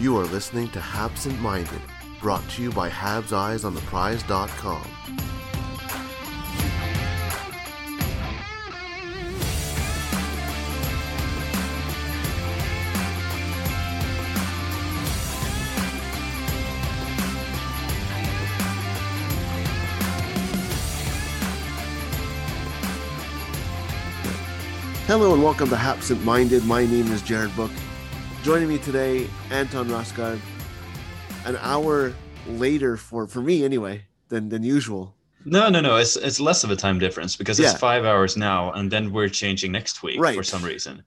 You are listening to Habsent Minded, brought to you by Habs Eyes on the Prize.com. Hello and welcome to Habsent Minded. My name is Jared Book. Joining me today, Anton Rasegård. An hour later for for me anyway than than usual. No, no, no. It's it's less of a time difference because Yeah. it's five hours now, and then we're changing next week Right. for some reason.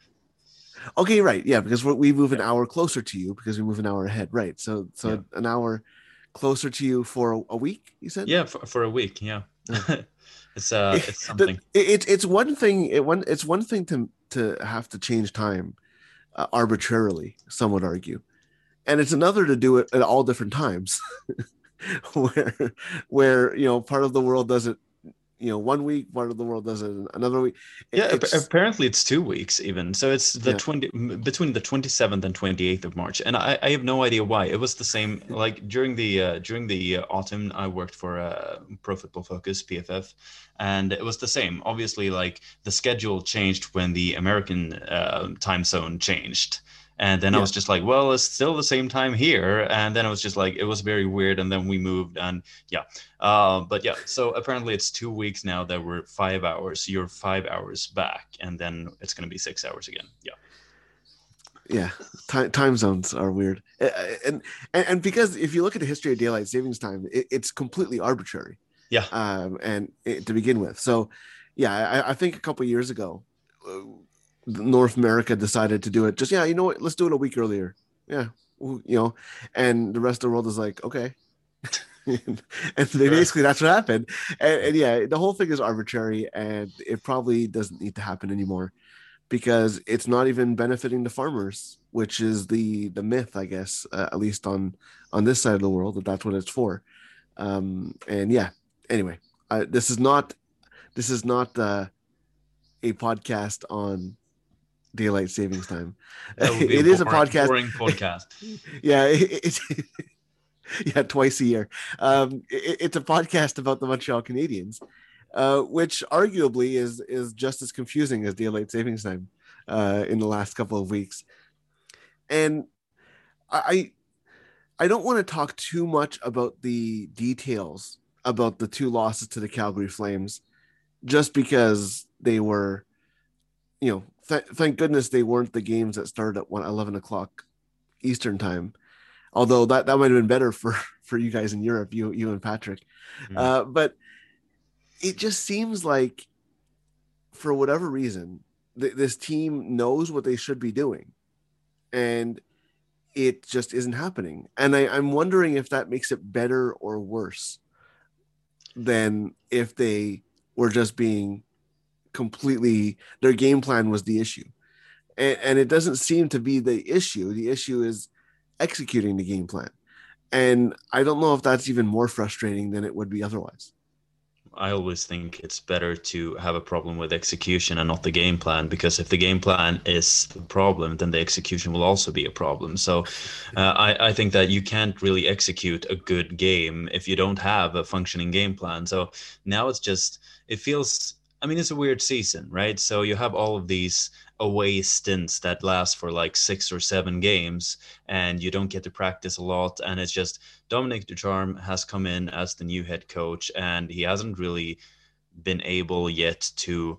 Okay, right, yeah, because we move an hour closer to you because we move an hour ahead, right? So so Yeah. an hour closer to you for a, a week. You said, Yeah, for, for a week. Yeah, it's uh, it's something. it, it's it's one thing. It one it's one thing to to have to change time uh, arbitrarily. Some would argue, and it's another to do it at all different times, where where you know part of the world does it, you know, one week, part of the world does it another week. It- Yeah, it's- apparently it's two weeks even. So it's the Yeah. twenty between the twenty seventh and twenty eighth of March, and I, I have no idea why. It was the same like during the uh, during the uh, autumn. I worked for uh, Pro Football Focus (PFF), and it was the same. Obviously, like the schedule changed when the American uh, time zone changed. And then I was just like, well, it's still the same time here. And then I was just like, it was very weird. And then we moved, and yeah, uh, but yeah, so apparently it's two weeks now that we're five hours. You're five hours back, and then it's going to be six hours again. Yeah. yeah time, time zones are weird and, and and because if you look at the history of daylight savings time it, it's completely arbitrary Yeah. um and it, to begin with so yeah i, I think a couple years ago uh, north america decided to do it. Just yeah you know what? Let's do it a week earlier. Yeah you know and the rest of the world is like okay. And they Sure. basically that's what happened. And, and yeah the whole thing is arbitrary and it probably doesn't need to happen anymore because it's not even benefiting the farmers which is the the myth i guess uh, at least on on this side of the world that that's what it's for. Um and yeah anyway uh, this is not this is not uh, a podcast on daylight savings time. That would be it is a podcast. Boring podcast. yeah it, it's yeah twice a year. Um it, it's a podcast about the montreal canadiens uh which arguably is is just as confusing as daylight savings time uh in the last couple of weeks. And i i don't want to talk too much about the details about the two losses to the calgary flames just because they were you know th- thank goodness they weren't the games that started at 1 11 o'clock eastern time although that that might have been better for for you guys in Europe, you you and Patrick. Mhm. Uh, but it just seems like, for whatever reason, th- this team knows what they should be doing, and it just isn't happening. And I, I'm wondering if that makes it better or worse than if they were just being completely their game plan was the issue. And, and it doesn't seem to be the issue. The issue is executing the game plan. And I don't know if that's even more frustrating than it would be otherwise. I always think it's better to have a problem with execution and not the game plan because if the game plan is the problem, then the execution will also be a problem. So uh, I, I think that you can't really execute a good game if you don't have a functioning game plan. So now it's just, it feels, I mean, it's a weird season, right? So you have all of these away stints that last for like six or seven games and you don't get to practice a lot and it's just Dominic Ducharme has come in as the new head coach and he hasn't really been able yet to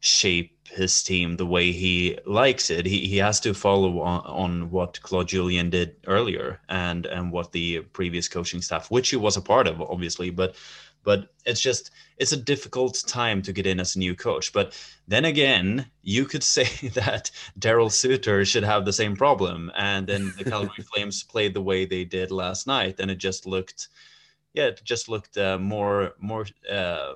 shape his team the way he likes it. He, he has to follow on, on what Claude Julien did earlier and and what the previous coaching staff, which he was a part of, obviously, but but it's just it's a difficult time to get in as a new coach. But then again, you could say that Daryl Sutter should have the same problem, and then the Calgary Flames played the way they did last night, and it just looked, yeah, it just looked uh, more more. Uh,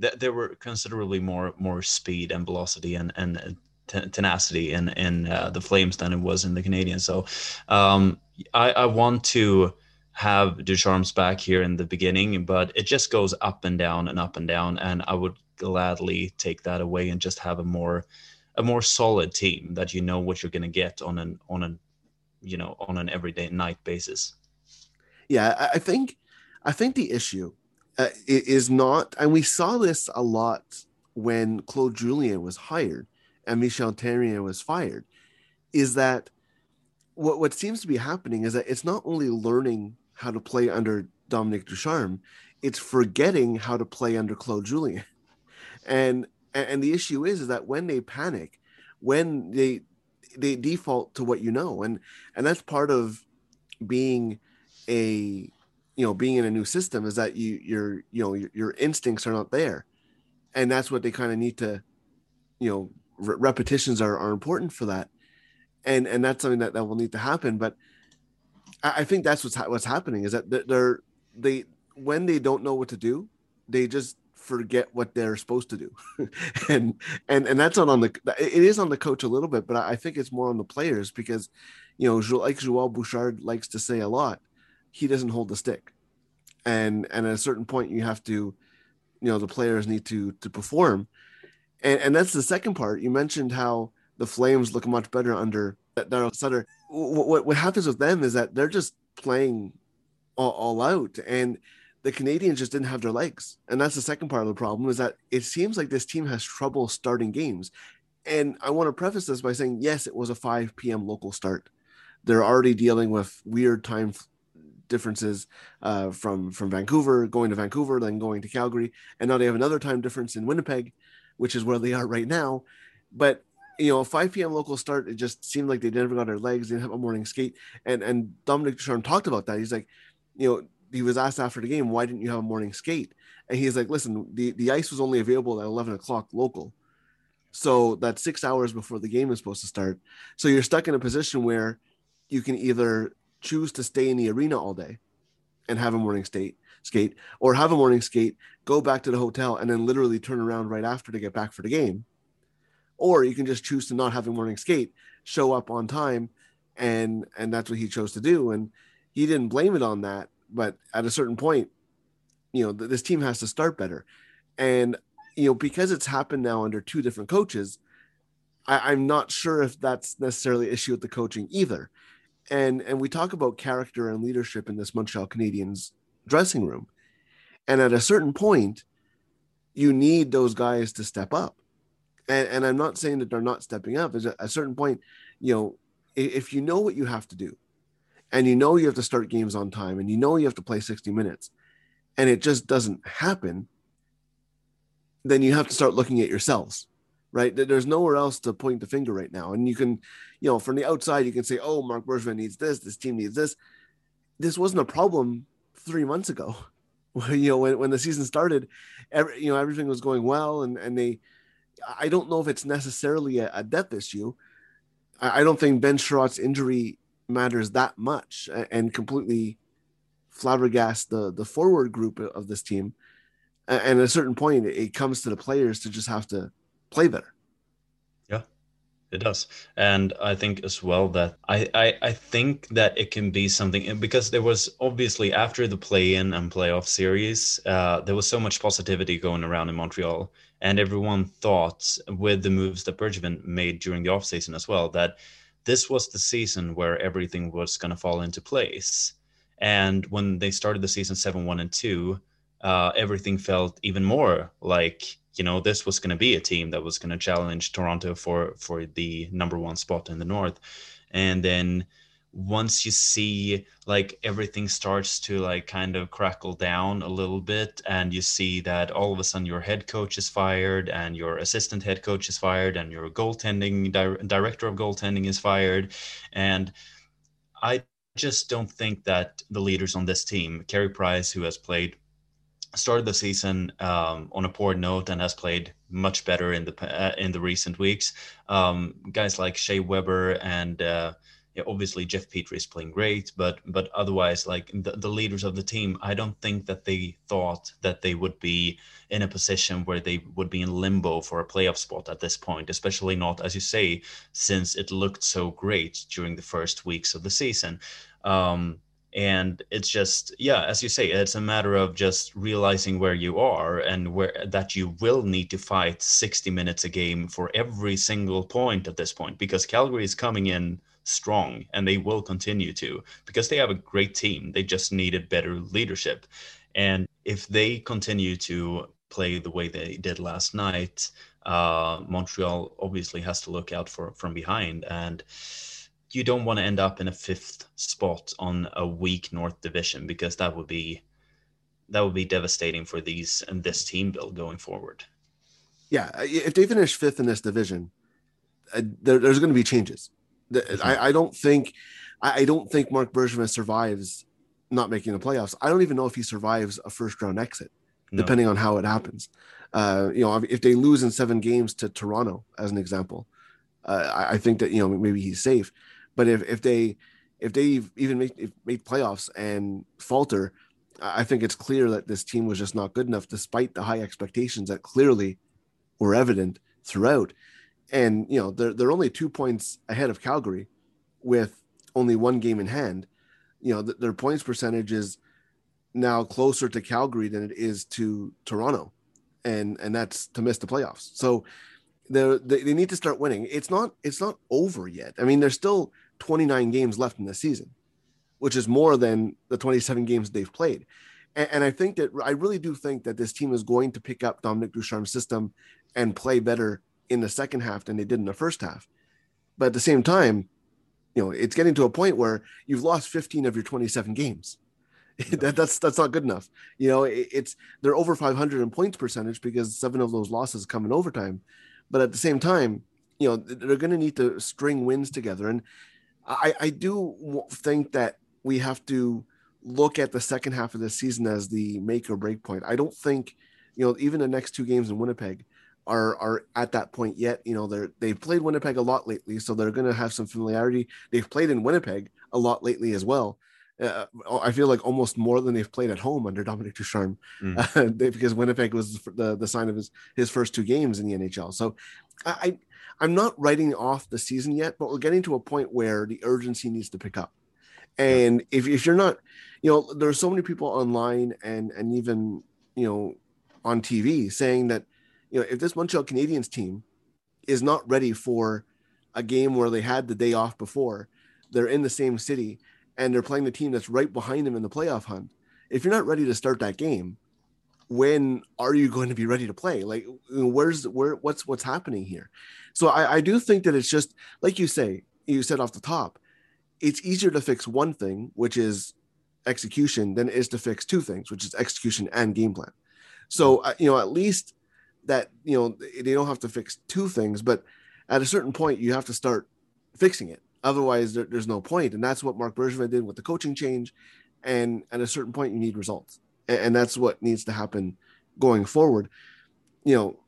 th- there were considerably more more speed and velocity and and tenacity in in uh, the Flames than it was in the Canadiens. So um, I, I want to have Ducharme's back here in the beginning, but it just goes up and down and up and down. And I would gladly take that away and just have a more a more solid team that you know what you're going to get on an on an you know on an everyday night basis. Yeah, I think I think the issue uh, is not, and we saw this a lot when Claude Julien was hired and Michel Therrien was fired, is that what what seems to be happening is that it's not only learning how to play under Dominic Ducharme, it's forgetting how to play under Claude Julien. And and the issue is, is that when they panic, when they they default to what you know, and and that's part of being a you know being in a new system is that you your you know your, your instincts are not there, and that's what they kind of need to, you know, re- repetitions are are important for that, and and that's something that that will need to happen, but I think that's what's ha- what's happening is that they're they when they don't know what to do, they just forget what they're supposed to do, and and and that's not on the it is on the coach a little bit, but I think it's more on the players because, you know, like Joel Bouchard likes to say a lot, he doesn't hold the stick, and and at a certain point you have to, you know, the players need to to perform, and and that's the second part. You mentioned how the Flames look much better under Daryl Sutter. What, what happens with them is that they're just playing all, all out, and the Canadiens just didn't have their legs. And that's the second part of the problem is that it seems like this team has trouble starting games. And I want to preface this by saying, yes, it was a 5 p.m. local start. They're already dealing with weird time differences uh, from from Vancouver, going to Vancouver, then going to Calgary, and now they have another time difference in Winnipeg, which is where they are right now. But you know, 5 p.m. local start, it just seemed like they never got their legs, they didn't have a morning skate. And and Dominic Ducharme talked about that. He's like, you know, he was asked after the game, why didn't you have a morning skate? And he's like, listen, the, the ice was only available at 11 o'clock local. So that's six hours before the game is supposed to start. So you're stuck in a position where you can either choose to stay in the arena all day and have a morning skate, skate, or have a morning skate, go back to the hotel, and then literally turn around right after to get back for the game or you can just choose to not have a morning skate, show up on time, and and that's what he chose to do. And he didn't blame it on that, but at a certain point, you know, this team has to start better. And you know, because it's happened now under two different coaches, I, I'm not sure if that's necessarily an issue with the coaching either. And and we talk about character and leadership in this Montreal Canadiens dressing room. And at a certain point, you need those guys to step up and, and I'm not saying that they're not stepping up. Is at a certain point, you know, if you know what you have to do, and you know you have to start games on time, and you know you have to play 60 minutes, and it just doesn't happen, then you have to start looking at yourselves, right? There's nowhere else to point the finger right now, and you can, you know, from the outside you can say, "Oh, Marc Bergevin needs this. This team needs this." This wasn't a problem three months ago. you know, when, when the season started, every, you know everything was going well, and and they I don't know if it's necessarily a, a depth issue. I, I, don't think Ben Chiarot's injury matters that much and completely flabbergast the the forward group of this team. And at a certain point, it comes to the players to just have to play better. It does. And I think as well that I, I, I think that it can be something because there was obviously after the play in and playoff series, uh, there was so much positivity going around in Montreal and everyone thought with the moves that Bergevin made during the offseason as well that this was the season where everything was going to fall into place. And when they started the season 7 1 and 2, uh, everything felt even more like you know this was going to be a team that was going to challenge Toronto for for the number one spot in the North, and then once you see like everything starts to like kind of crackle down a little bit and you see that all of a sudden your head coach is fired and your assistant head coach is fired and your goaltending di- director of goaltending is fired. And i just don't think that the leaders on this team Carey Price who has played started the season um, on a poor note and has played much better in the uh, in the recent weeks. Um, guys like Shea Weber and uh, yeah, obviously Jeff Petry is playing great, but but otherwise, like the, the leaders of the team, I don't think that they thought that they would be in a position where they would be in limbo for a playoff spot at this point, especially not, as you say, since it looked so great during the first weeks of the season. Um, and it's just yeah as you say it's a matter of just realizing where you are and where that you will need to fight 60 minutes a game for every single point at this point because calgary is coming in strong and they will continue to because they have a great team. They just needed better leadership. And if they continue to play the way they did last night uh, montreal obviously has to look out for from behind. And you don't want to end up in a fifth spot on a weak North Division because that would be that would be devastating for these and this team build going forward. Yeah, if they finish fifth in this division, uh, there, there's going to be changes. Mm-hmm. I, I, don't think I, I don't think Marc Bergevin survives not making the playoffs. I don't even know if he survives a first round exit, no. depending on how it happens. Uh, you know, if they lose in seven games to Toronto, as an example, uh, I, I think that you know maybe he's safe. But if, if they if they even make make playoffs and falter, I think it's clear that this team was just not good enough, despite the high expectations that clearly were evident throughout. And you know they're they're only two points ahead of Calgary, with only one game in hand. You know th- their points percentage is now closer to Calgary than it is to Toronto, and and that's to miss the playoffs. So they they need to start winning. It's not it's not over yet. I mean, they're still 29 games left in the season, which is more than the 27 games they've played. And, and, I think that I really do think that this team is going to pick up Dominic Ducharme's system and play better in the second half than they did in the first half. But at the same time, you know, it's getting to a point where you've lost 15 of your 27 games. that, that's that's not good enough. You know, it, it's they're over 500 in points percentage because seven of those losses come in overtime. But at the same time, you know, they're going to need to string wins together. And I, I do think that we have to look at the second half of the season as the make or break point. I don't think, you know, even the next two games in Winnipeg are are at that point yet. You know, they're they've played Winnipeg a lot lately, so they're going to have some familiarity. They've played in Winnipeg a lot lately as well. Uh, I feel like almost more than they've played at home under Dominic Ducharme, mm. uh, because Winnipeg was the the sign of his his first two games in the NHL. So, I I'm not writing off the season yet, but we're getting to a point where the urgency needs to pick up. And if, if you're not, you know, there are so many people online and and even you know on TV saying that you know if this Montreal Canadiens team is not ready for a game where they had the day off before, they're in the same city and they're playing the team that's right behind them in the playoff hunt. If you're not ready to start that game, when are you going to be ready to play? Like, where's where what's what's happening here? So I, I do think that it's just like you say, you said off the top, it's easier to fix one thing, which is execution, than it is to fix two things, which is execution and game plan. So uh, you know, at least that you know they don't have to fix two things, but at a certain point you have to start fixing it. Otherwise, there, there's no point, and that's what Marc Bergevin did with the coaching change. And at a certain point, you need results and that's what needs to happen going forward. You know,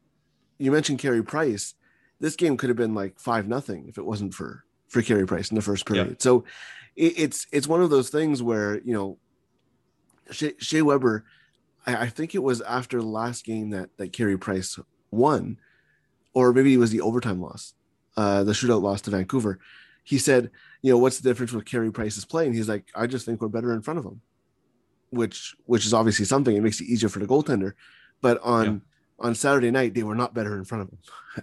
you mentioned Carey Price. This game could have been like five nothing if it wasn't for for Carey Price in the first period. Yeah. So it, it's it's one of those things where you know Shea, Shea Weber. I, I, think it was after the last game that that Carey Price won, or maybe it was the overtime loss, uh, the shootout loss to Vancouver. He said, "You know, what's the difference with Carey Price's play?" And he's like, "I just think we're better in front of him." Which which is obviously something. It makes it easier for the goaltender. But on yeah. on Saturday night, they were not better in front of him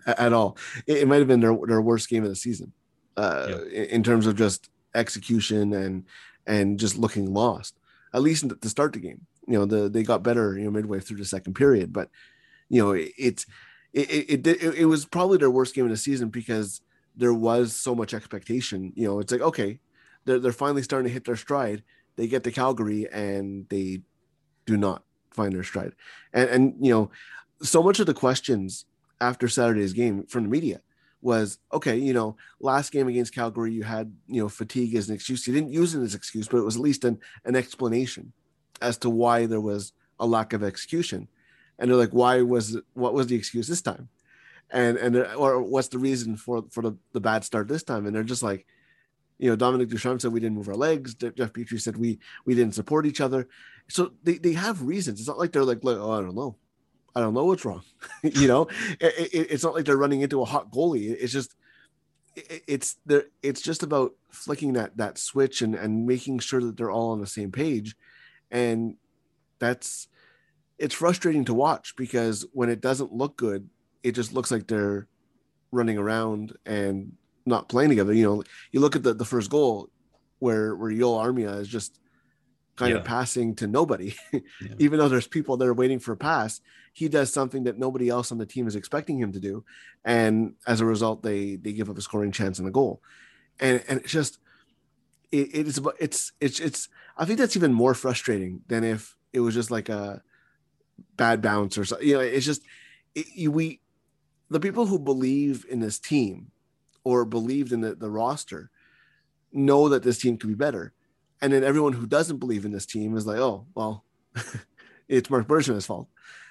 at all. It, it might have been their, their worst game of the season uh, yeah. in, in, terms of just execution and and just looking lost. At least to start the game, you know, the they got better, you know, midway through the second period. But you know, it, it's it, it, it, it was probably their worst game of the season because there was so much expectation. You know, it's like okay, they're they're finally starting to hit their stride they get to Calgary and they do not find their stride. And and you know, so much of the questions after Saturday's game from the media was okay, you know, last game against Calgary, you had, you know, fatigue as an excuse. You didn't use it as an excuse, but it was at least an, an explanation as to why there was a lack of execution, and they're like, why was what was the excuse this time, and and or what's the reason for for the, the bad start this time, and they're just like, you know, Dominic Ducharme said we didn't move our legs. Jeff Petry said we we didn't support each other, so they they have reasons. It's not like they're like, like oh I don't know, I don't know what's wrong, you know, it, it, it's not like they're running into a hot goalie. It's just it's there it's just about flicking that that switch and and making sure that they're all on the same page and that's it's frustrating to watch because when it doesn't look good it just looks like they're running around and not playing together you know you look at the, the first goal where where Joel Armia is just kind yeah. of passing to nobody yeah. even though there's people that are waiting for a pass he does something that nobody else on the team is expecting him to do and as a result they they give up a scoring chance and a goal and and it's just it, it is it's it's it's i think that's even more frustrating than if it was just like a bad bounce or something you know it's just it, we the people who believe in this team or believed in the, the roster know that this team could be better and then everyone who doesn't believe in this team is like oh well it's marc bergevin's fault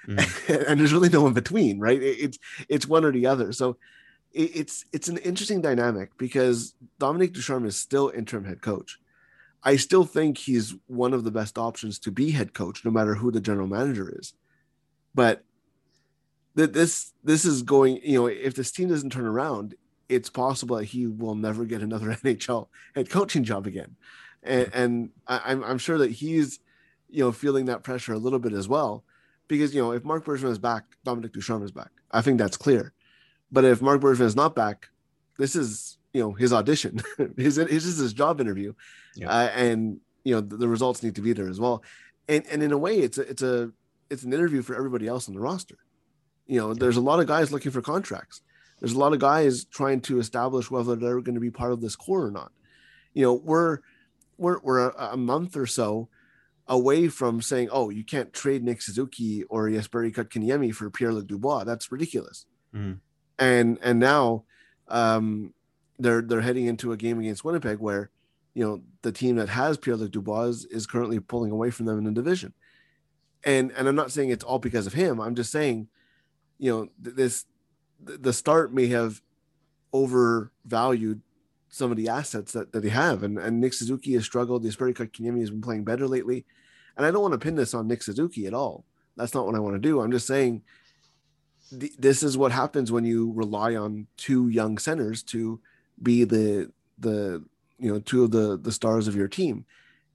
mm. and there's really no in between, right? It's it's one or the other. So it's it's an interesting dynamic because Dominic Ducharme is still interim head coach. I still think he's one of the best options to be head coach, no matter who the general manager is. But that this this is going, you know, if this team doesn't turn around, it's possible that he will never get another NHL head coaching job again. And, and I, am I'm sure that he's, you know, feeling that pressure a little bit as well because you know if Marc Bergevin is back, Dominic Ducharme is back. I think that's clear. But if Marc Bergevin is not back, this is you know his audition. his this is his job interview, yeah. uh, and you know the, the, results need to be there as well. And and in a way, it's a it's a it's an interview for everybody else on the roster. You know, yeah. there's a lot of guys looking for contracts. There's a lot of guys trying to establish whether they're going to be part of this core or not. You know, we're we're we're a, a month or so away from saying, "Oh, you can't trade Nick Suzuki or Jesperi Kotkaniemi for Pierre-Luc Dubois. That's ridiculous." Mm. And and now um, they're they're heading into a game against Winnipeg where you know the team that has Pierre-Luc Dubois is, is currently pulling away from them in the division. And and I'm not saying it's all because of him. I'm just saying, you know, this the start may have overvalued some of the assets that, that they have. And, and Nick Suzuki has struggled. The Jesperi Kotkaniemi has been playing better lately. And I don't want to pin this on Nick Suzuki at all. That's not what I want to do. I'm just saying th- this is what happens when you rely on two young centers to be the the you know two of the the stars of your team.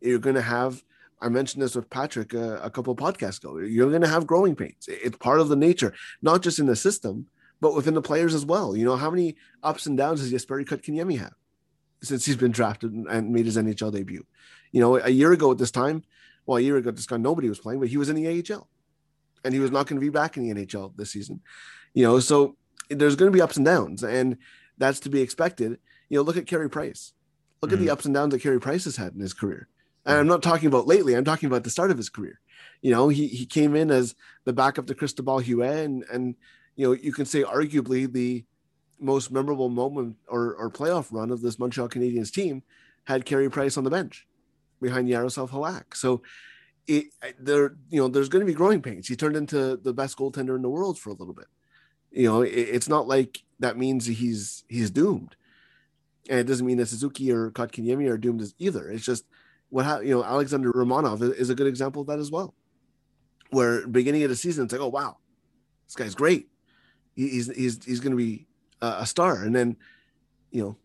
You're going to have I mentioned this with Patrick a, a couple podcasts ago. You're going to have growing pains. It's part of the nature, not just in the system, but within the players as well. You know, how many ups and downs has Jesperi Kotkaniemi have? since he's been drafted and made his NHL debut. You know, a year ago at this time, well, a year ago at this time, nobody was playing, but he was in the AHL, and he was not going to be back in the NHL this season. You know, so there's going to be ups and downs, and that's to be expected. You know, look at Carey Price. Look mm-hmm. at the mm-hmm. ups and downs that Carey Price has had in his career. And I'm not talking about lately. I'm talking about the start of his career. You know, he he came in as the backup to Cristobal Huet, and and you know you can say arguably the most memorable moment or, or playoff run of this Montreal Canadiens team had Carey Price on the bench behind Yaroslav Halak. So it there, you know, there's going to be growing pains. He turned into the best goaltender in the world for a little bit. You know, it, it's not like that means he's he's doomed, and it doesn't mean that Suzuki or Kotkaniemi are doomed either. It's just what ha- you know. Alexander Romanov is a good example of that as well. Where beginning of the season, it's like, oh wow, this guy's great. He's he's he's going to be a star. And then, you know,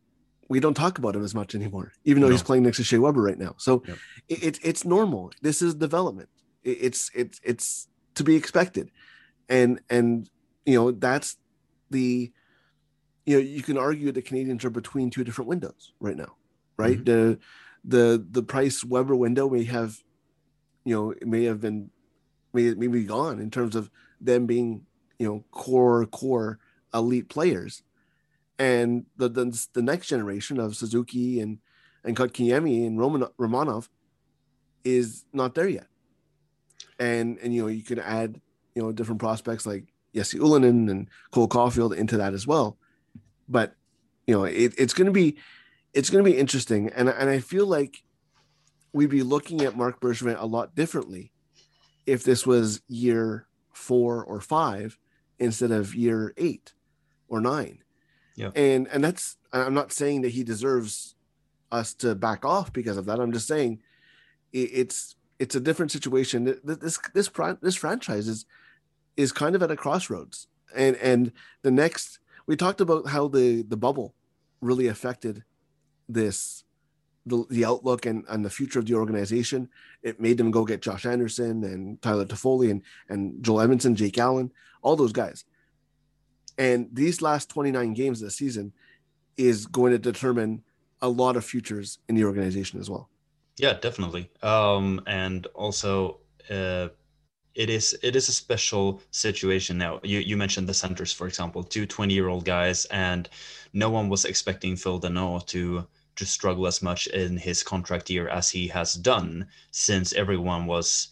we don't talk about him as much anymore, even though no. he's playing next to Shea Weber right now. So yep. it, it, it's normal. This is development. It, it's it's it's to be expected, and and you know that's the you know you can argue the Canadiens are between two different windows right now, right? Mm-hmm. The the the Price Weber window may have you know it may have been may maybe gone in terms of them being you know core core elite players and the, the, the next generation of Suzuki and and Kotkaniemi and Roman, Romanov is not there yet. And and you know you can add you know different prospects like Jesse Ylönen and Cole Caufield into that as well. But you know it, it's going to be it's going to be interesting, and and I feel like we'd be looking at Marc Bergevin a lot differently if this was year four or five instead of year eight or nine. Yeah. And and that's I'm not saying that he deserves us to back off because of that. I'm just saying it, it's it's a different situation. This this this franchise is is kind of at a crossroads. And and the next we talked about how the the bubble really affected this the, the outlook and, and the future of the organization. It made them go get Josh Anderson and Tyler Toffoli and, and Joel Edmundson, Jake Allen, all those guys. And these last 29 games of the season is going to determine a lot of futures in the organization as well. Yeah, definitely. Um, and also, uh, it is it is a special situation now. You you mentioned the centers, for example, two 20 year old guys, and no one was expecting Phil Danault to to struggle as much in his contract year as he has done, since everyone was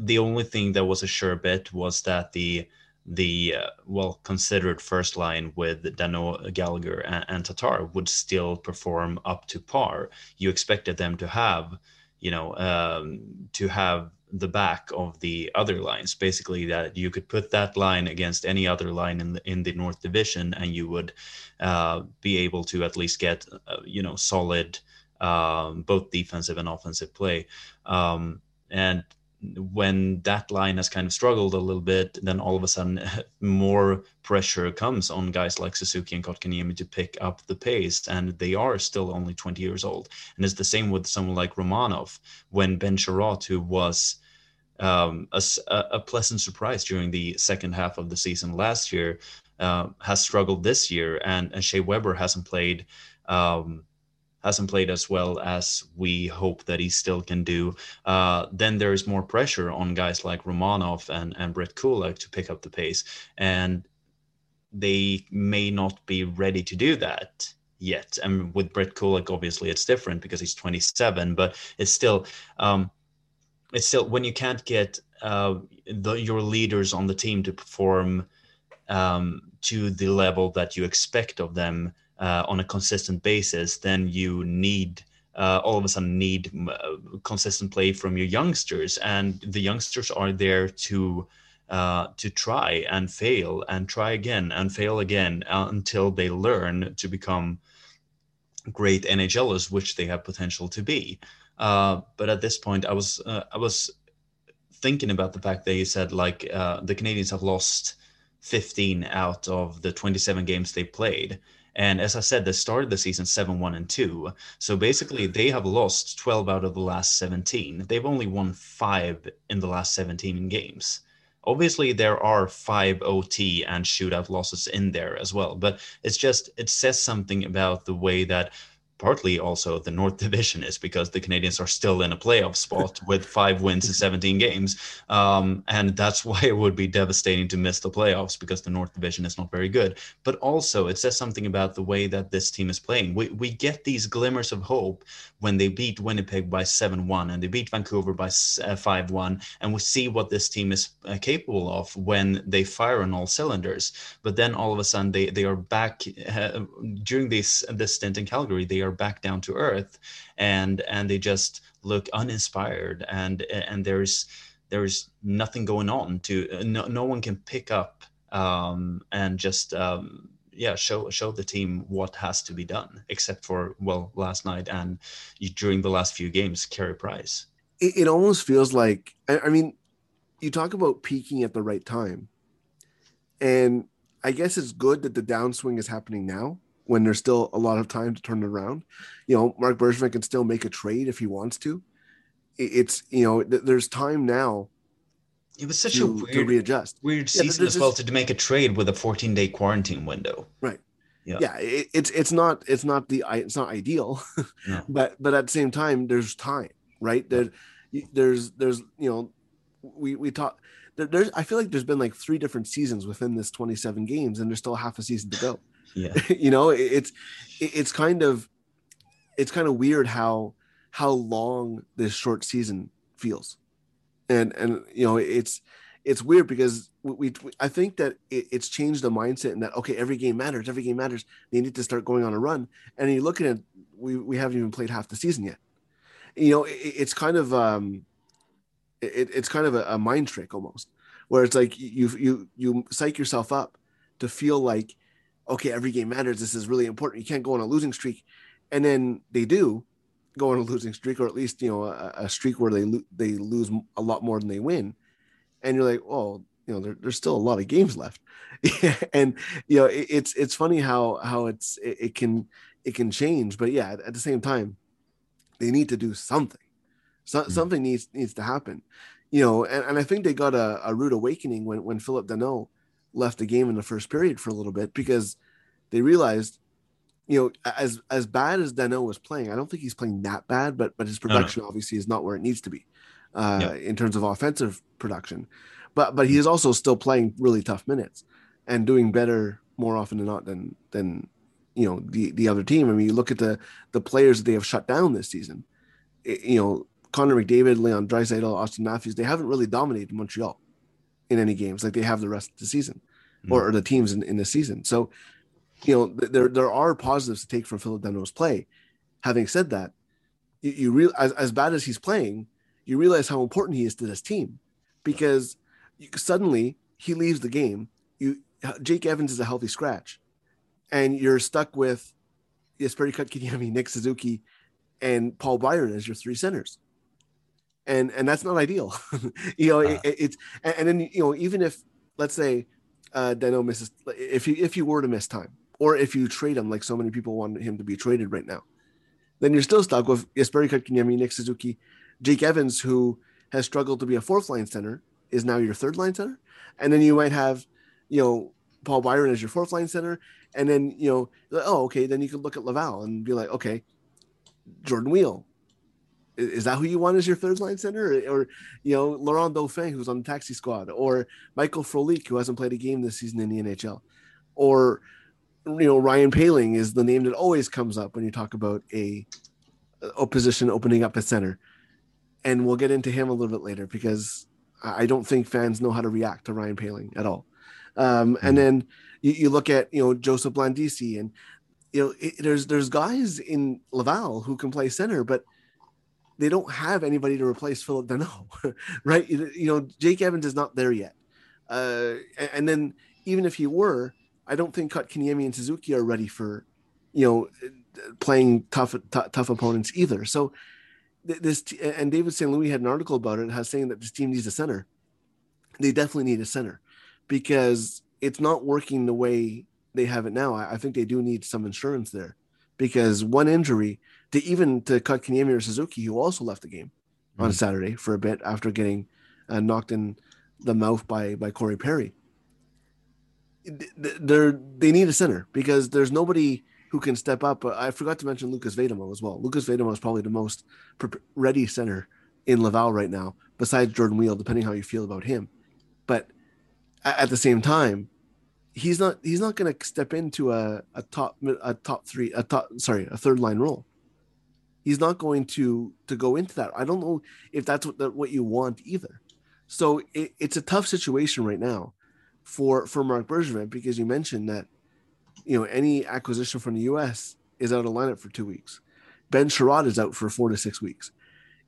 the only thing that was a sure bet was that the the uh, well considered first line with Danault, Gallagher, and, and Tatar would still perform up to par. You expected them to have, you know, um, to have the back of the other lines. Basically that you could put that line against any other line in the in the north division and you would uh, be able to at least get uh, you know solid um, both defensive and offensive play. Um, and when that line has kind of struggled a little bit, then all of a sudden more pressure comes on guys like Suzuki and Kotkaniemi to pick up the pace, and they are still only 20 years old. And it's the same with someone like Romanov when Ben Chiarot, who was um, a, a, pleasant surprise during the second half of the season last year, uh, has struggled this year, and, and Shea Weber hasn't played. Um, hasn't played as well as we hope that he still can do, uh, then there is more pressure on guys like Romanov and, and Brett Kulak to pick up the pace. And they may not be ready to do that yet. And with Brett Kulak, obviously it's different because he's 27, but it's still, um, it's still when you can't get uh, the, your leaders on the team to perform um, to the level that you expect of them uh, on a consistent basis, then you need uh, all of a sudden need uh, consistent play from your youngsters, and the youngsters are there to uh, to try and fail and try again and fail again uh, until they learn to become great NHLers, which they have potential to be. Uh, but at this point, I was I was thinking about the fact that you said like the Canadiens have lost 15 out of the 27 games they played and as I said, they started the season 7 1 and 2. So basically, they have lost 12 out of the last 17. They've only won five in the last 17 games. Obviously, there are five OT and shootout losses in there as well, but it's just, it says something about the way that partly also the North Division is because the Canadiens are still in a playoff spot with five wins in 17 games. Um, and that's why it would be devastating to miss the playoffs because the North Division is not very good. But also, it says something about the way that this team is playing. We, we get these glimmers of hope when they beat Winnipeg by 7 1 and they beat Vancouver by uh, 5 1. And we see what this team is uh, capable of when they fire on all cylinders. But then all of a sudden, they, they are back uh, during this, this stint in Calgary, they are back down to earth and and they just look uninspired and and there's there's nothing going on to no, no one can pick up um, and just um, yeah show show the team what has to be done except for well last night and during the last few games Carey Price. It, it almost feels like I, I mean you talk about peaking at the right time and I guess it's good that the downswing is happening now when there's still a lot of time to turn it around. You know, Marc Bergevin can still make a trade if he wants to. It's you know, th- there's time now. It was such to, a weird, to readjust. weird season there's as well just- to make a trade with a 14 day quarantine window. Right. Yeah. Yeah, it, it's it's not it's not the it's not ideal, No. but but at the same time, there's time, right? There, there's there's you know, we we talk. There, there's I feel like there's been like three different seasons within this 27 games, and there's still half a season to go. Yeah. you know it's it's kind of it's kind of weird how how long this short season feels. And and you know it's it's weird because we, we i think that it, it's changed the mindset and that okay every game matters every game matters. They need to start going on a run. And you look at it we we haven't even played half the season yet. You know it, it's kind of um It, it's kind of a, a mind trick almost, where it's like you you you psych yourself up to feel like, okay, every game matters. This is really important. You can't go on a losing streak, and then they do go on a losing streak, or at least you know a, a streak where they lo- they lose a lot more than they win, and you're like, oh, you know, there, there's still a lot of games left, and you know, it, it's it's funny how how it's it, it can it can change, but yeah, at, the same time, they need to do something. So, hmm. Something needs needs to happen, you know, and, and I think they got a, a rude awakening when when Phillip Danault left the game in the first period for a little bit because they realized you know, as as bad as Danault was playing, I don't think he's playing that bad, but but his production obviously is not where it needs to be uh, Yeah. in terms of offensive production. But but he is also still playing really tough minutes and doing better more often than not than than you know the the other team. I mean, you look at the the players that they have shut down this season. I- you know, Connor McDavid, Leon Draisaitl, Auston Matthews. They haven't really dominated Montreal in any games like they have the rest of the season hmm. or, or the teams in, in the season. So you know, th- there there are positives to take from Phillip Danault's play. Having said that, you, you real as, as bad as he's playing, you realize how important he is to this team because you, suddenly he leaves the game. You Jake Evans is a healthy scratch, and you're stuck with Jesperi Kotkaniemi, Nick Suzuki, and Paul Byron as your three centers. And and that's not ideal, you know. it, it's and, then you know even if let's say uh, Danault misses if you if you were to miss time, or if you trade him like so many people want him to be traded right now, then you're still stuck with Jesperi Kotkaniemi, Nick Suzuki, Jake Evans, who has struggled to be a fourth line center, is now your third line center, and then you might have, you know, Paul Byron as your fourth line center, and then you know, oh okay, then you could look at Laval and be like, okay, Jordan Weal. Is that who you want as your third line center, or, or you know Laurent Dauphin, who's on the taxi squad, or Michael Frolik, who hasn't played a game this season in the NHL, or you know Ryan Poehling is the name that always comes up when you talk about a opposition opening up a center, and we'll get into him a little bit later because I don't think fans know how to react to Ryan Poehling at all. Um, and then you, you look at you know Joseph Blandisi and you know it, there's there's guys in Laval who can play center, but they don't have anybody to replace Phillip Danault, right? You, you know Jake Evans is not there yet, uh, and, and then even if he were, I don't think Kotkaniemi and Suzuki are ready for you know playing tough t- tough opponents either. So this t- and David St. Louis had an article about it, has saying that this team needs a center. They definitely need a center because it's not working the way they have it now. I, I think they do need some insurance there because one injury to even to Kotkaniemi or Suzuki, who also left the game on Saturday for a bit after getting uh, knocked in the mouth by by Corey Perry. th- th- They're they need a center because there's nobody who can step up. But I forgot to mention Lukas Vejdemo as well. Lukas Vejdemo is probably the most ready center in Laval right now, besides Jordan Weal, depending how you feel about him. But at the same time, he's not he's not going to step into a, a top a top three a top sorry a third line role. He's not going to to go into that. I don't know if that's what that, what you want either. So it, it's a tough situation right now for for Mark Bergevin because you mentioned that you know any acquisition from the U.S. is out of lineup for two weeks. Ben Chiarot is out for four to six weeks.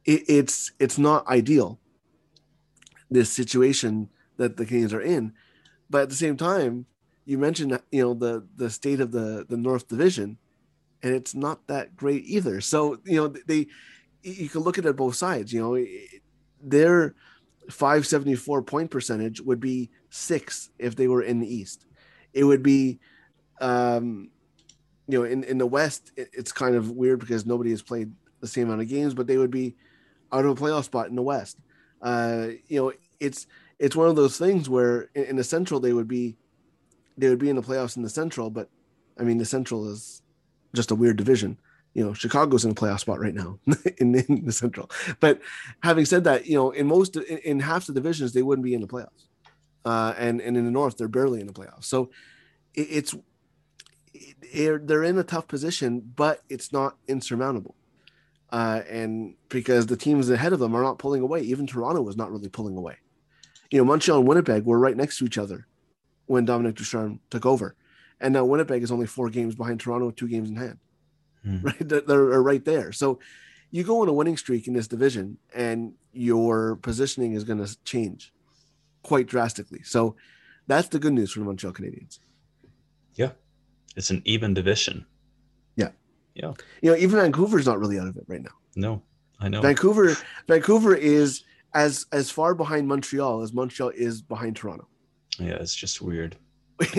It, it's it's not ideal. This situation that the Canadiens are in, but at the same time, you mentioned you know the the state of the the North Division, and it's not that great either. So you know they you can look at it both sides. You know their 574 point percentage would be six if they were in the East. It would be, um, you know, in in the West it's kind of weird because nobody has played the same amount of games, but they would be out of a playoff spot in the West. Uh, you know, it's it's one of those things where in, in the Central they would be they would be in the playoffs in the Central, but I mean the Central is just a weird division. You know, Chicago's in a playoff spot right now in, in the Central. But having said that, you know, in most in, in half the divisions they wouldn't be in the playoffs, uh, and and in the North they're barely in the playoffs. So it, it's it, they're in a tough position, but it's not insurmountable. Uh, and because the teams ahead of them are not pulling away, even Toronto was not really pulling away. You know, Montreal and Winnipeg were right next to each other when Dominic Ducharme took over, and now Winnipeg is only four games behind Toronto, two games in hand. Hmm. Right, they're, they're right there. So you go on a winning streak in this division, and your positioning is going to change quite drastically. So that's the good news for the Montreal Canadiens. Yeah, it's an even division. Yeah, yeah. You know, even Vancouver's not really out of it right now. No, I know. Vancouver, Vancouver is as as far behind Montreal as Montreal is behind Toronto. Yeah, it's just weird.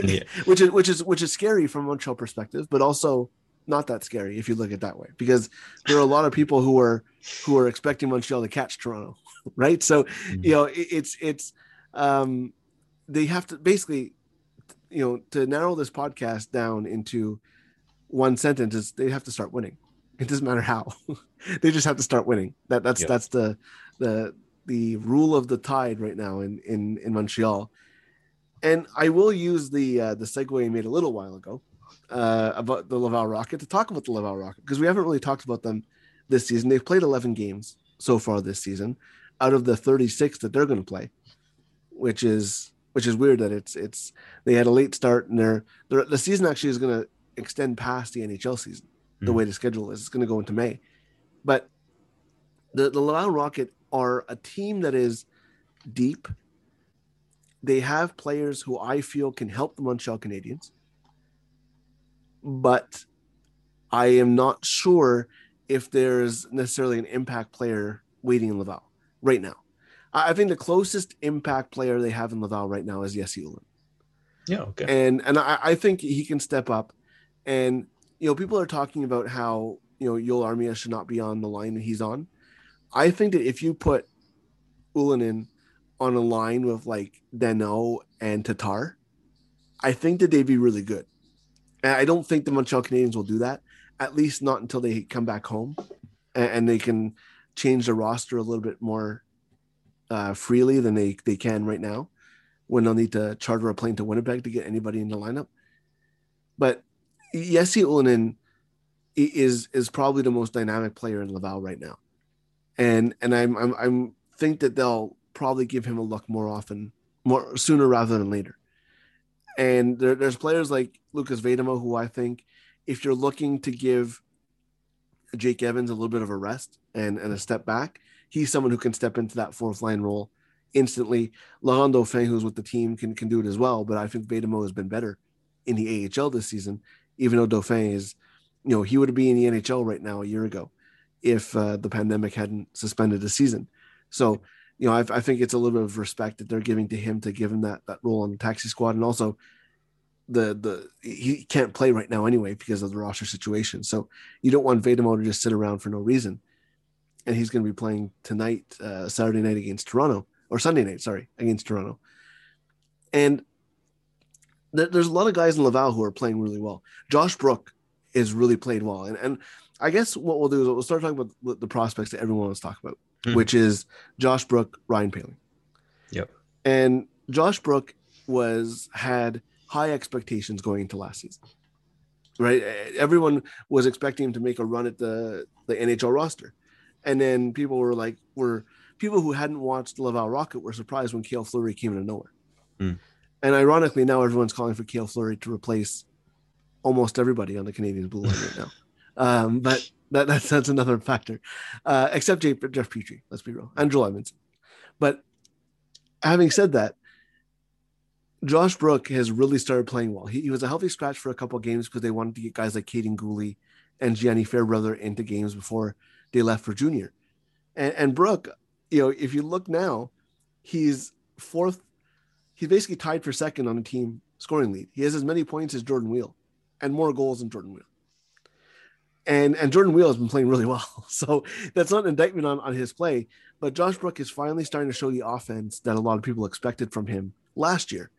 Yeah. which is which is which is scary from Montreal perspective, but also not that scary if you look at it that way because there are a lot of people who are who are expecting Montreal to catch Toronto, right? So mm-hmm. you know it, it's it's um they have to basically you know to narrow this podcast down into one sentence is they have to start winning. It doesn't matter how. they just have to start winning. That that's that's the the the rule of the tide right now in in in Montreal. And I will use the uh, the segue I made a little while ago uh, about the Laval Rocket to talk about the Laval Rocket because we haven't really talked about them this season. They've played 11 games so far this season out of the 36 that they're going to play, which is which is weird that it's it's they had a late start and they're, they're the season actually is going to extend past the NHL season. Mm. The hmm. way the schedule is, it's going to go into May, but the the Laval Rocket are a team that is deep. They have players who I feel can help the Montreal Canadiens, but I am not sure if there's necessarily an impact player waiting in Laval right now. I think the closest impact player they have in Laval right now is Jesse Ylönen. Yeah, okay. And and I, I, think he can step up. And you know, people are talking about how you know Joel Armia should not be on the line that he's on. I think that if you put Ylönen on a line with like Danault and Tatar, I think that they'd be really good. And I don't think the Montreal Canadiens will do that, at least not until they come back home and, and they can change the roster a little bit more uh, freely than they, they can right now when they'll need to charter a plane to Winnipeg to get anybody in the lineup. But Jesse Ylönen is is probably the most dynamic player in Laval right now and and I'm I'm I'm think that they'll probably give him a look more often, more sooner rather than later. And there, there's players like Lukas Vejdemo who I think if you're looking to give Jake Evans a little bit of a rest and, and a step back, he's someone who can step into that fourth line role instantly. Laurent Dauphin, who's with the team, can can do it as well. But I think Vejdemo has been better in the AHL this season, even though Dauphin is, you know, he would be in the NHL right now a year ago if uh, the pandemic hadn't suspended the season. So, you know, I, I, think it's a little bit of respect that they're giving to him to give him that that role on the taxi squad, and also the the he can't play right now anyway because of the roster situation. So you don't want Vejdemo to just sit around for no reason. And he's going to be playing tonight, uh, Saturday night against Toronto, or Sunday night, sorry, against Toronto. And th- there's a lot of guys in Laval who are playing really well. Josh Brook is really played well, and and I guess what we'll do is we'll start talking about the prospects that everyone wants to talk about, mm-hmm. which is Josh Brook, Ryan Poehling. Yep. And Josh Brook was had high expectations going into last season. Right? Everyone was expecting him to make a run at the the NHL roster. And then people were like were people who hadn't watched Laval Rocket were surprised when Cale Fleury came out of nowhere. Mm. And ironically, now everyone's calling for Cale Fleury to replace almost everybody on the Canadian blue line right now. Um, but that, that's that's another factor. Uh, except Jeff, Jeff Petry, let's be real, and Joel. But having said that, Josh Brook has really started playing well. He, he was a healthy scratch for a couple games because they wanted to get guys like Kaiden Guhle and Gianni Fairbrother into games before they left for junior. And, and Brook, you know, if you look now, he's fourth. He's basically tied for second on the team scoring lead. He has as many points as Jordan Weal and more goals than Jordan Weal and and Jordan Weal has been playing really well. So that's not an indictment on, on his play, but Josh Brook is finally starting to show the offense that a lot of people expected from him last year.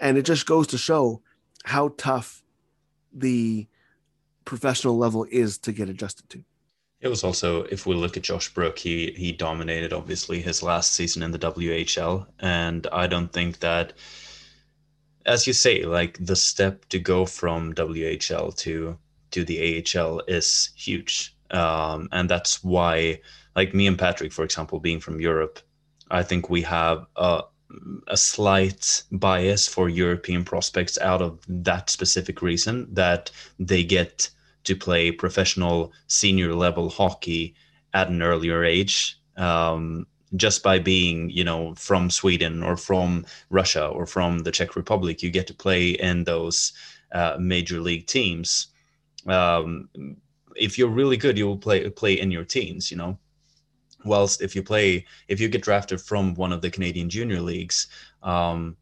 And it just goes to show how tough the professional level is to get adjusted to. It was also, if we look at Josh Brook, he he dominated obviously his last season in the WHL, and I don't think that, as you say, like the step to go from WHL to to the AHL is huge. Um, and that's why, like me and Patrick, for example, being from Europe, I think we have a, a slight bias for European prospects out of that specific reason that they get to play professional senior level hockey at an earlier age. Um, just by being, you know, from Sweden or from Russia or from the Czech Republic, you get to play in those uh, major league teams. Um, if you're really good, you will play play in your teens, you know. Whilst if you play, if you get drafted from one of the Canadian junior leagues, um,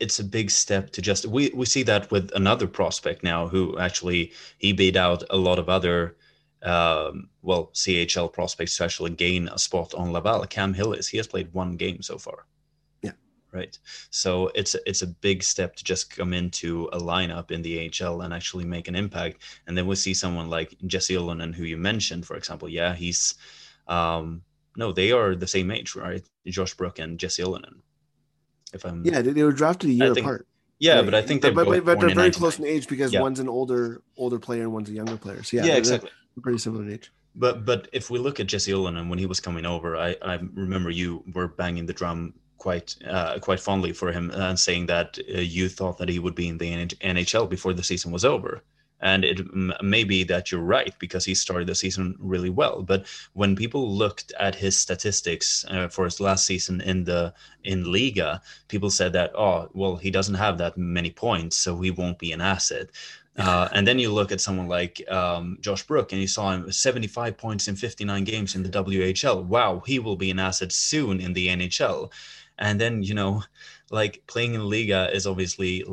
it's a big step to just we we see that with another prospect now who actually he beat out a lot of other um, well CHL prospects to actually gain a spot on Laval. Cam Hillis he has played one game so far. Right. So it's it's a big step to just come into a lineup in the AHL and actually make an impact. And then we see someone like Jesse Ylönen, who you mentioned, for example. Yeah, he's um, no, they are the same age, right? Josh Brook and Jesse Ylönen. If I'm yeah, they, were drafted a year think- apart. yeah, Right. but I think they're but, but, but they're very close in age because Yeah. one's an older older player and one's a younger player. So yeah, Yeah, exactly. pretty similar in age. But but if we look at Jesse Ylönen when he was coming over, I, I remember you were banging the drum quite uh, quite fondly for him and saying that uh, you thought that he would be in the NHL before the season was over. And it m- may be that you're right because he started the season really well. But when people looked at his statistics uh, for his last season in the in Liiga, people said that oh well he doesn't have that many points, so he won't be an asset. Uh, and then you look at someone like um, Josh Brook, and you saw him 75 points in 59 games in the WHL. Wow, he will be an asset soon in the NHL. And then you know, like playing in Liiga is obviously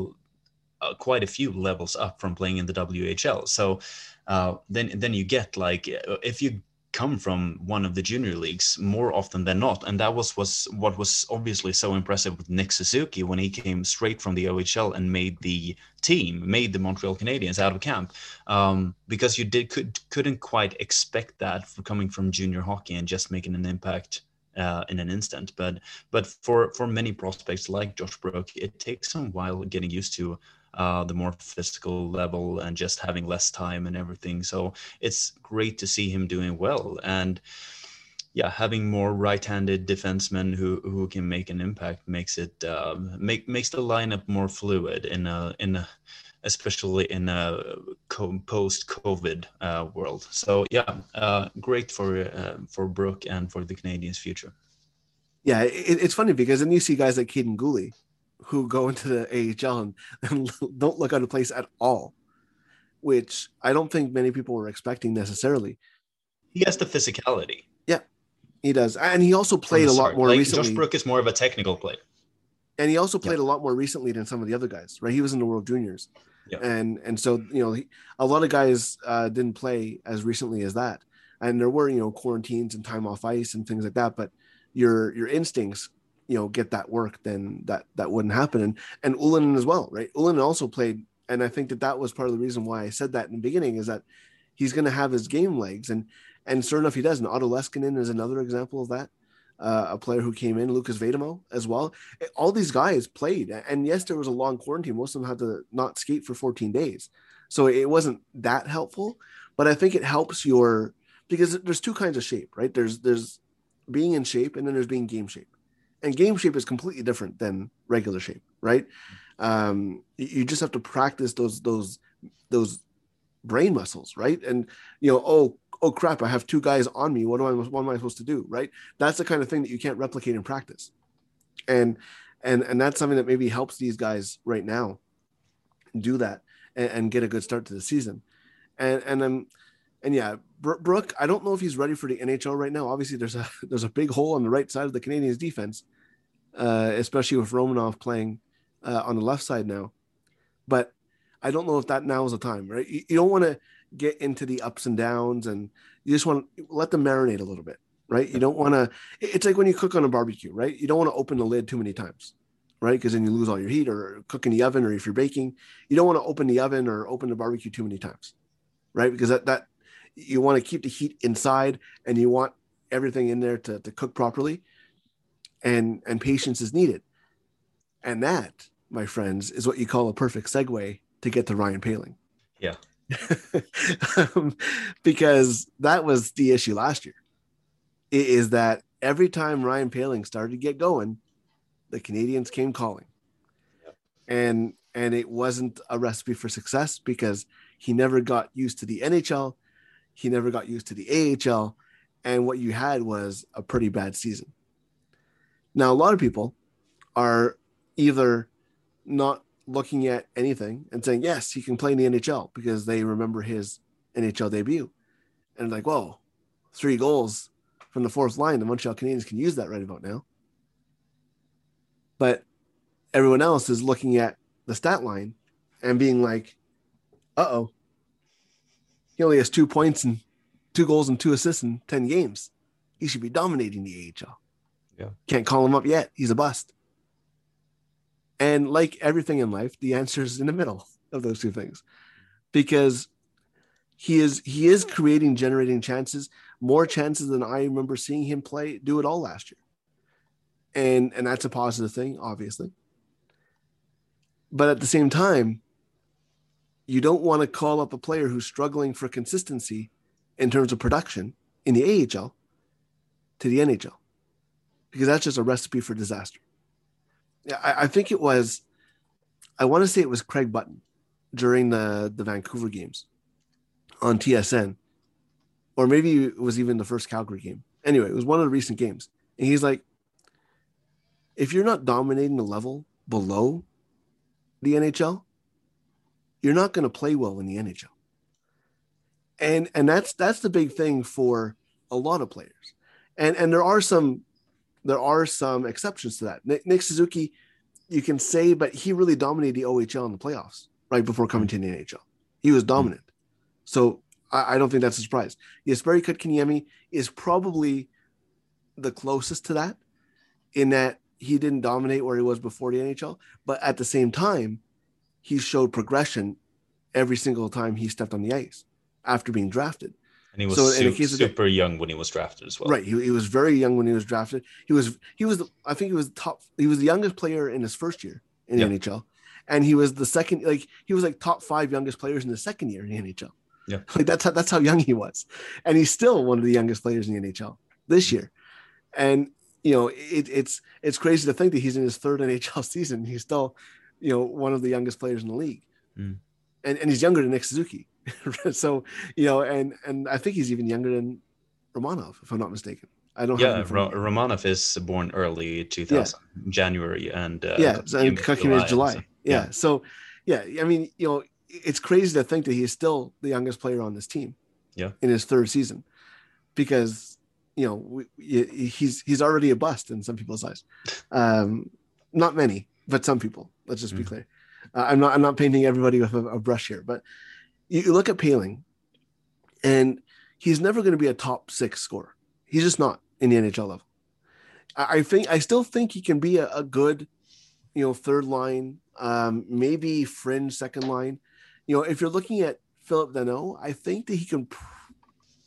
uh, quite a few levels up from playing in the WHL. So uh, then then you get like uh, if you come from one of the junior leagues more often than not, and that was was what was obviously so impressive with Nick Suzuki when he came straight from the OHL and made the team, made the Montreal Canadiens out of camp, um, because you did could couldn't quite expect that for coming from junior hockey and just making an impact. Uh, in an instant, but but for for many prospects like Josh Brook, it takes some while getting used to uh, the more physical level and just having less time and everything. So it's great to see him doing well and yeah, having more right-handed defensemen who who can make an impact makes it um, make makes the lineup more fluid in a in a especially in a post-COVID uh, world. So yeah, uh, great for uh, for Brook and for the Canadiens' future. Yeah, it, it's funny because then you see guys like Kaiden Guhle who go into the AHL and, and don't look out of place at all, which I don't think many people were expecting necessarily. He has the physicality. Yeah, he does, and he also played a lot more Like, recently. Josh Brook is more of a technical player. and he also played a lot more recently than some of the other guys, right? He was in the World Juniors, Yeah. and and so you know, a lot of guys uh, didn't play as recently as that, and there were you know quarantines and time off ice and things like that. But your your instincts, you know, get that work, then that that wouldn't happen. And and Ylönen as well, right? Ylönen also played, and I think that that was part of the reason why I said that in the beginning is that he's going to have his game legs, and and sure enough, he does. And Otto Leskinen is another example of that. Uh, a player who came in, Lukas Vejdemo as well. All these guys played and yes there was a long quarantine. Most of them had to not skate for 14 days. So it wasn't that helpful but i think it helps your because there's two kinds of shape right? There's there's being in shape and then there's being game shape. And game shape is completely different than regular shape right? Um you- you just have to practice those those those brain muscles right? And you know oh oh crap i have two guys on me. What am i what am i supposed to do right? That's the kind of thing that you can't replicate in practice. And and and that's something that maybe helps these guys right now do that and, and get a good start to the season. And and then and yeah brook i don't know if he's ready for the nhl right now. Obviously there's a there's a big hole on the right side of the canadiens defense uh especially with romanov playing uh, on the left side now. But i don't know if that now is the time right? You, you don't want to get into the ups and downs and you just want to let them marinate a little bit right? You don't want to it's like when you cook on a barbecue right? You don't want to open the lid too many times right? Because then you lose all your heat or cook in the oven or if you're baking you don't want to open the oven or open the barbecue too many times right? Because that that you want to keep the heat inside and you want everything in there to, to cook properly and and patience is needed. And that my friends is what you call a perfect segue to get to ryan poehling. Yeah. um, because that was the issue last year is that every time Ryan Poehling started to get going, the Canadiens came calling. And and it wasn't a recipe for success because he never got used to the NHL, he never got used to the AHL, and what you had was a pretty bad season. Now, a lot of people are either not looking at anything and saying, yes, he can play in the NHL because they remember his NHL debut. And like, whoa, three goals from the fourth line. The Montreal Canadiens can use that right about now. But everyone else is looking at the stat line and being like, uh oh, he only has two points and two goals and two assists in 10 games. He should be dominating the AHL. Yeah. Can't call him up yet. He's a bust. And like everything in life, the answer is in the middle of those two things. Because he is he is creating generating chances, more chances than I remember seeing him play do it all last year. And and that's a positive thing, obviously. But at the same time, you don't want to call up a player who's struggling for consistency in terms of production in the AHL to the NHL because that's just a recipe for disaster. Yeah, I, I think it was, I want to say it was Craig Button during the, the Vancouver games on TSN, or maybe it was even the first Calgary game. Anyway, it was one of the recent games. And he's like, if you're not dominating the level below the NHL, you're not going to play well in the NHL. And and that's that's the big thing for a lot of players. And and there are some there are some exceptions to that. Nick, Nick Suzuki, you can say, but he really dominated the OHL in the playoffs right before coming hmm. to the NHL. He was hmm. dominant. So I, I don't think that's a surprise. Jesperi Kotkaniemi is probably the closest to that in that he didn't dominate where he was before the NHL, but at the same time, he showed progression every single time he stepped on the ice after being drafted. And he was So the su- super young when he was drafted as well. Right. He, he was very young when he was drafted. He was he was I think he was top he was the youngest player in his first year in the NHL. And he was the second like he was like top five youngest players in the second year in the NHL. Yeah. Like that's how that's how young he was. And he's still one of the youngest players in the NHL this year. And you know, it, it's it's crazy to think that he's in his third NHL season. He's still, you know, one of the youngest players in the league. Mm. And and he's younger than Nick Suzuki. so, you know, and and I think he's even younger than Romanov, if I'm not mistaken. I don't Yeah, Ro- Romanov is born early 2000, January, and uh, yeah, so, and Kotkaniemi is July. so- yeah. So, yeah, I mean, you know, it's crazy to think that he is still the youngest player on this team. Yeah. In his third season, because you know we, he's he's already a bust in some people's eyes. Um, not many, but some people. Let's just be Mhm. clear. Uh, I'm not I'm not painting everybody with a, a brush here, but you, look at Poehling, and he's never going to be a top six scorer. He's just not in the NHL level. I, I think I still think he can be a, a good, you know, third line, um, maybe fringe second line. You know, if you're looking at Phillip Danault, I think that he can pr-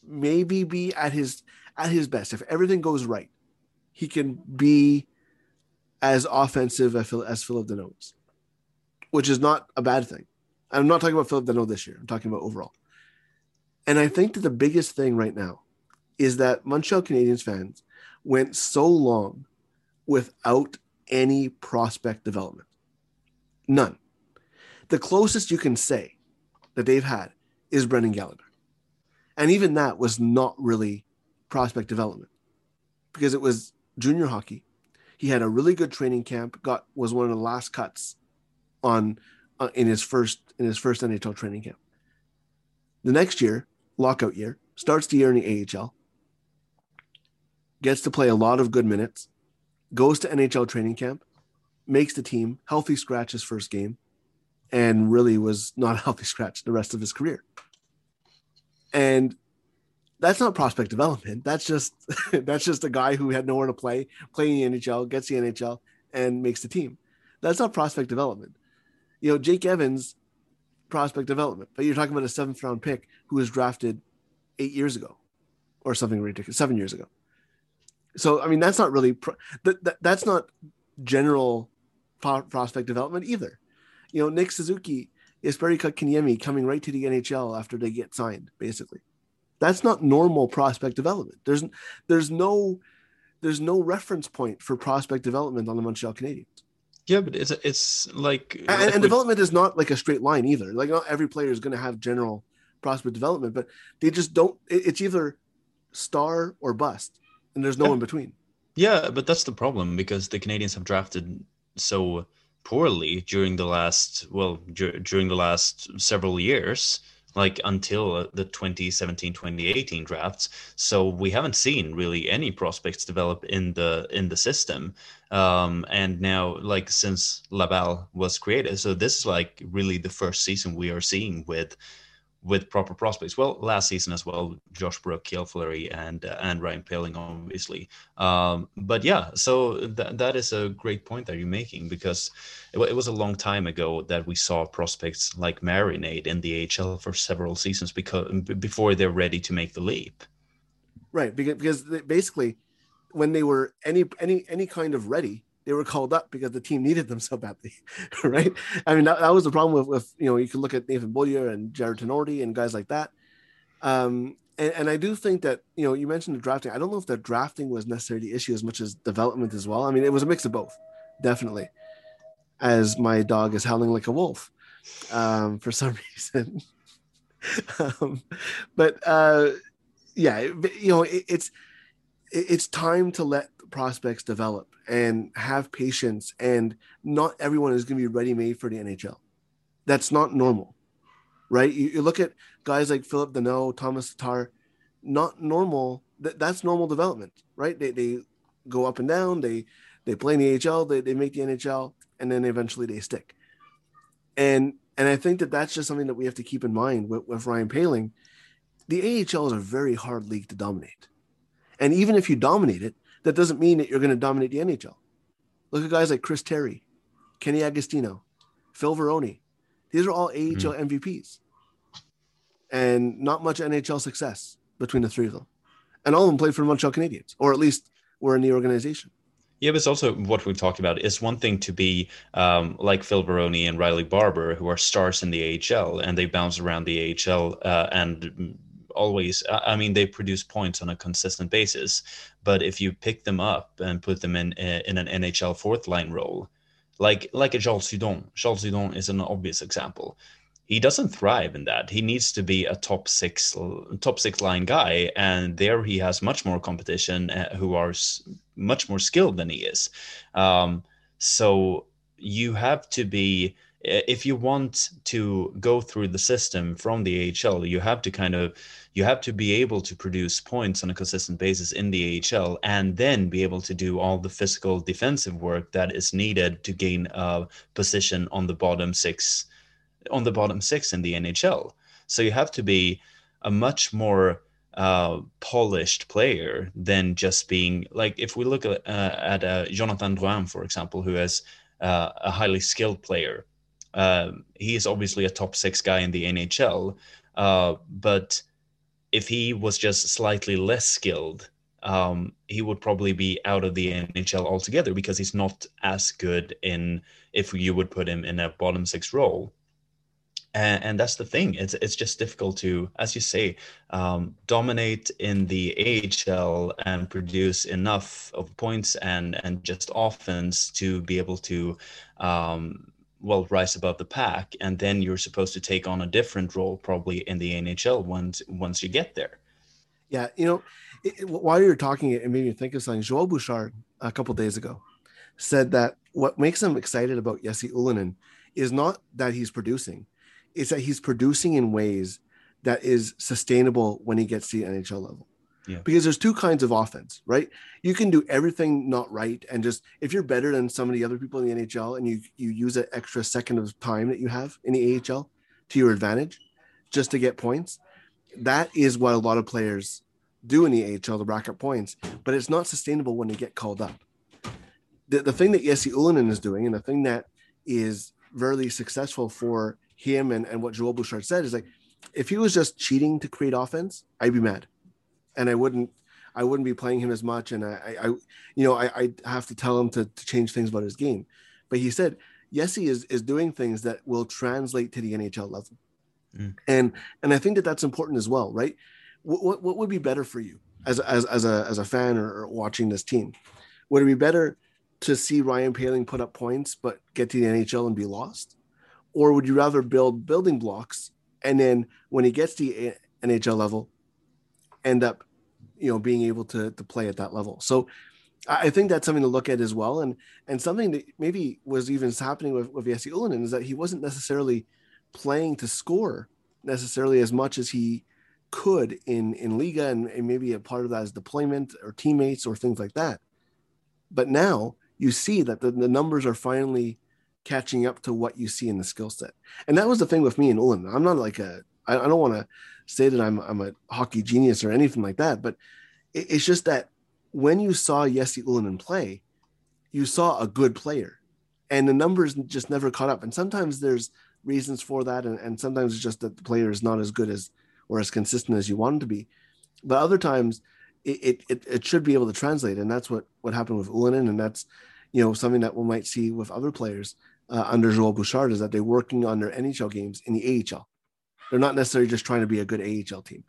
maybe be at his at his best if everything goes right. He can be as offensive as, Phillip Danault is, which is not a bad thing. I'm not talking about Philip Dano this year. I'm talking about overall. And I think that the biggest thing right now is that Montreal Canadiens fans went so long without any prospect development. None. The closest you can say that they've had is Brendan Gallagher. And even that was not really prospect development because it was junior hockey. He had a really good training camp, got was one of the last cuts on Uh, in his first in his first NHL training camp. The next year, lockout year, starts the year in the AHL, gets to play a lot of good minutes, goes to NHL training camp, makes the team, healthy scratch his first game, and really was not a healthy scratch the rest of his career. And that's not prospect development. That's just that's just a guy who had nowhere to play, playing the NHL, gets the NHL, and makes the team. That's not prospect development. You know, Jake Evans, prospect development, but you're talking about a seventh round pick who was drafted eight years ago, or something ridiculous, seven years ago. So I mean, that's not really pro- that, that that's not general pro- prospect development either. You know, Nick Suzuki Jesperi Kotkaniemi coming right to the NHL after they get signed, basically. That's not normal prospect development. There's there's no there's no reference point for prospect development on the Montreal Canadiens. Yeah, but it's it's like And, and we- development is not like a straight line either. Like not every player is going to have general prospect development, but they just don't. it- It's either star or bust, and there's no Yeah. in between. Yeah, but that's the problem because the Canadiens have drafted so poorly during the last well dur- during the last several years like until the 2017-2018 drafts. So we haven't seen really any prospects develop in the in the system. Um and now like since laval was created. So this is like really the first season we are seeing with with proper prospects. Well, last season as well, Josh Brook, Cale Fleury, and uh, and Ryan Poehling, obviously. Um, but yeah, so th- that is a great point that you're making because it, wa- it was a long time ago that we saw prospects like Marinade in the AHL for several seasons because b- before they're ready to make the leap. Right, because because basically, when they were any any any kind of ready, they were called up because the team needed them so badly, right? I mean, that, that was the problem with, with you know you can look at Nathan Beaulieu and Jarred Tinordi and guys like that. Um, and, and I do think that you know you mentioned the drafting. I don't know if the drafting was necessarily the issue as much as development as well. I mean, it was a mix of both, definitely. As my dog is howling like a wolf, um, for some reason. um, but uh, yeah, you know, it, it's it- it's time to let prospects develop and have patience. And not everyone is going to be ready made for the NHL. That's not normal, right? You, you look at guys like Phillip Danault, Thomas Tatar, not normal. That, that's normal development, right? They, they go up and down. They they play in the AHL. They, they make the NHL, and then eventually they stick. And and I think that that's just something that we have to keep in mind with, with Ryan Poehling. The AHL is a very hard league to dominate. And even if you dominate it, that doesn't mean that you're going to dominate the NHL. Look at guys like Chris Terry, Kenny Agostino, Phil Varone. These are all AHL MVPs. And not much NHL success between the three of them. And all of them played for the Montreal Canadiens, or at least were in the organization. Yeah, but it's also what we've talked about. It's one thing to be um, like Phil Varone and Riley Barber, who are stars in the AHL, and they bounce around the AHL uh, and always. I mean, they produce points on a consistent basis. But if you pick them up and put them in in an NHL fourth line role, like like a Charles Hudon, Charles Hudon is an obvious example. He doesn't thrive in that. He needs to be a top six top six line guy, and there he has much more competition uh, who are much more skilled than he is. Um, so you have to be if you want to go through the system from the AHL, you have to kind of you have to be able to produce points on a consistent basis in the AHL and then be able to do all the physical defensive work that is needed to gain a position on the bottom six on the bottom six in the NHL. So you have to be a much more uh, polished player than just being like if we look at, uh, at uh, Jonathan Drouin, for example, who is uh, a highly skilled player. Um, he is obviously a top six guy in the NHL, uh, but if he was just slightly less skilled, um, he would probably be out of the NHL altogether because he's not as good in if you would put him in a bottom six role. And, and that's the thing. It's it's just difficult to as you say um, dominate in the AHL and produce enough of points and and just offense to be able to um, well rise above the pack and then you're supposed to take on a different role probably in the NHL once once you get there Yeah, you know, it, while you're talking, it made me think of something. Joel Bouchard a couple days ago said that what makes him excited about Jesse Ylönen is not that he's producing, it's that he's producing in ways that is sustainable when he gets to the NHL level. Yeah. Because there's two kinds of offense, right? You can do everything not right, and just if you're better than some of the other people in the NHL, and you you use that extra second of time that you have in the AHL to your advantage, just to get points, that is what a lot of players do in the AHL to rack up points, but it's not sustainable when they get called up. The, the thing that Jesse Ylönen is doing, and the thing that is very successful for him and, and what Joel Bouchard said is like, if he was just cheating to create offense, I'd be mad. And I wouldn't, I wouldn't be playing him as much. And I, I, I you know, I, I have to tell him to, to change things about his game. But he said, Jesse is, is doing things that will translate to the NHL level. Mm. And, and I think that that's important as well, right? what, what, what would be better for you as, as, as a as a fan or, or watching this team? Would it be better to see Ryan Poehling put up points but get to the NHL and be lost, or would you rather build building blocks and then when he gets to the NHL level, end up you know, being able to to play at that level. So I think that's something to look at as well. And and something that maybe was even happening with, with Jesse Ylönen is that he wasn't necessarily playing to score necessarily as much as he could in in Liiga, and, and maybe a part of that is deployment or teammates or things like that. But now you see that the, the numbers are finally catching up to what you see in the skill set. And that was the thing with me and Ylönen. I'm not like a I, I don't want to say that I'm I'm a hockey genius or anything like that, but it, it's just that when you saw Jesse Ylönen play, you saw a good player. And the numbers just never caught up. And sometimes there's reasons for that, and, and sometimes it's just that the player is not as good as or as consistent as you want him to be. But other times it, it, it should be able to translate. And that's what, what happened with Ylönen. And that's, you know, something that we might see with other players uh, under Joel Bouchard is that they're working on their NHL games in the AHL. They're not necessarily just trying to be a good AHL team.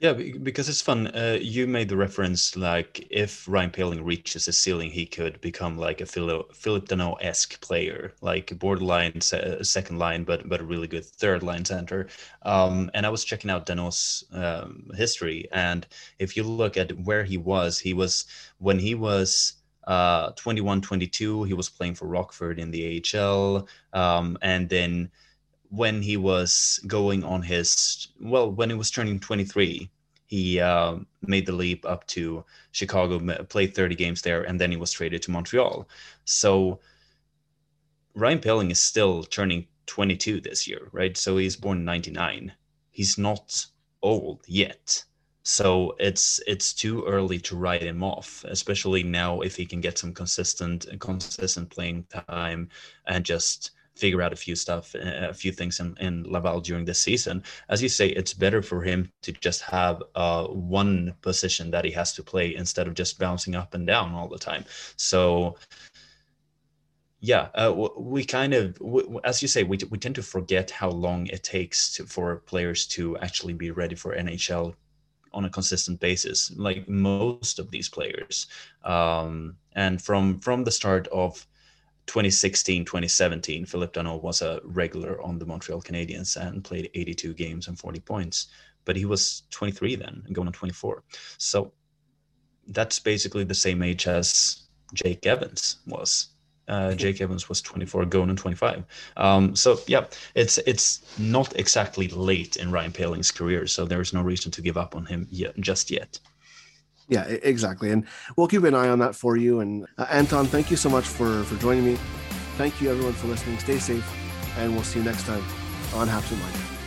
Yeah, because it's fun. Uh, you made the reference like if Ryan Poehling reaches a ceiling, he could become like a Philip, Phillip Danault esque player, like borderline se- second line, but but a really good third line center. Um, and I was checking out Danault's um, history, and if you look at where he was, he was when he was uh, 21, 22, he was playing for Rockford in the AHL, um, and then when he was going on his well when he was turning 23 he uh, made the leap up to chicago played 30 games there and then he was traded to montreal. So ryan Poehling is still turning 22 this year right? So he's born 99 he's not old yet. So it's it's too early to write him off especially now if he can get some consistent consistent playing time and just figure out a few stuff, a few things in, in Laval during this season. As you say, it's better for him to just have uh, one position that he has to play instead of just bouncing up and down all the time. So, yeah, uh, we kind of, as you say, we, we tend to forget how long it takes to, for players to actually be ready for NHL on a consistent basis, like most of these players. Um, and from from the start of 2016 2017 philip danault was a regular on the montreal canadiens and played 82 games and 40 points but he was 23 then and going on 24 so that's basically the same age as jake evans was uh, Jake Evans was 24, going on 25. Um, so yeah, it's it's not exactly late in Ryan Poehling's career, so there is no reason to give up on him yet, just yet. Yeah, exactly. And we'll keep an eye on that for you. And uh, Anton, thank you so much for, for joining me. Thank you, everyone, for listening. Stay safe, and we'll see you next time on Habsent Live.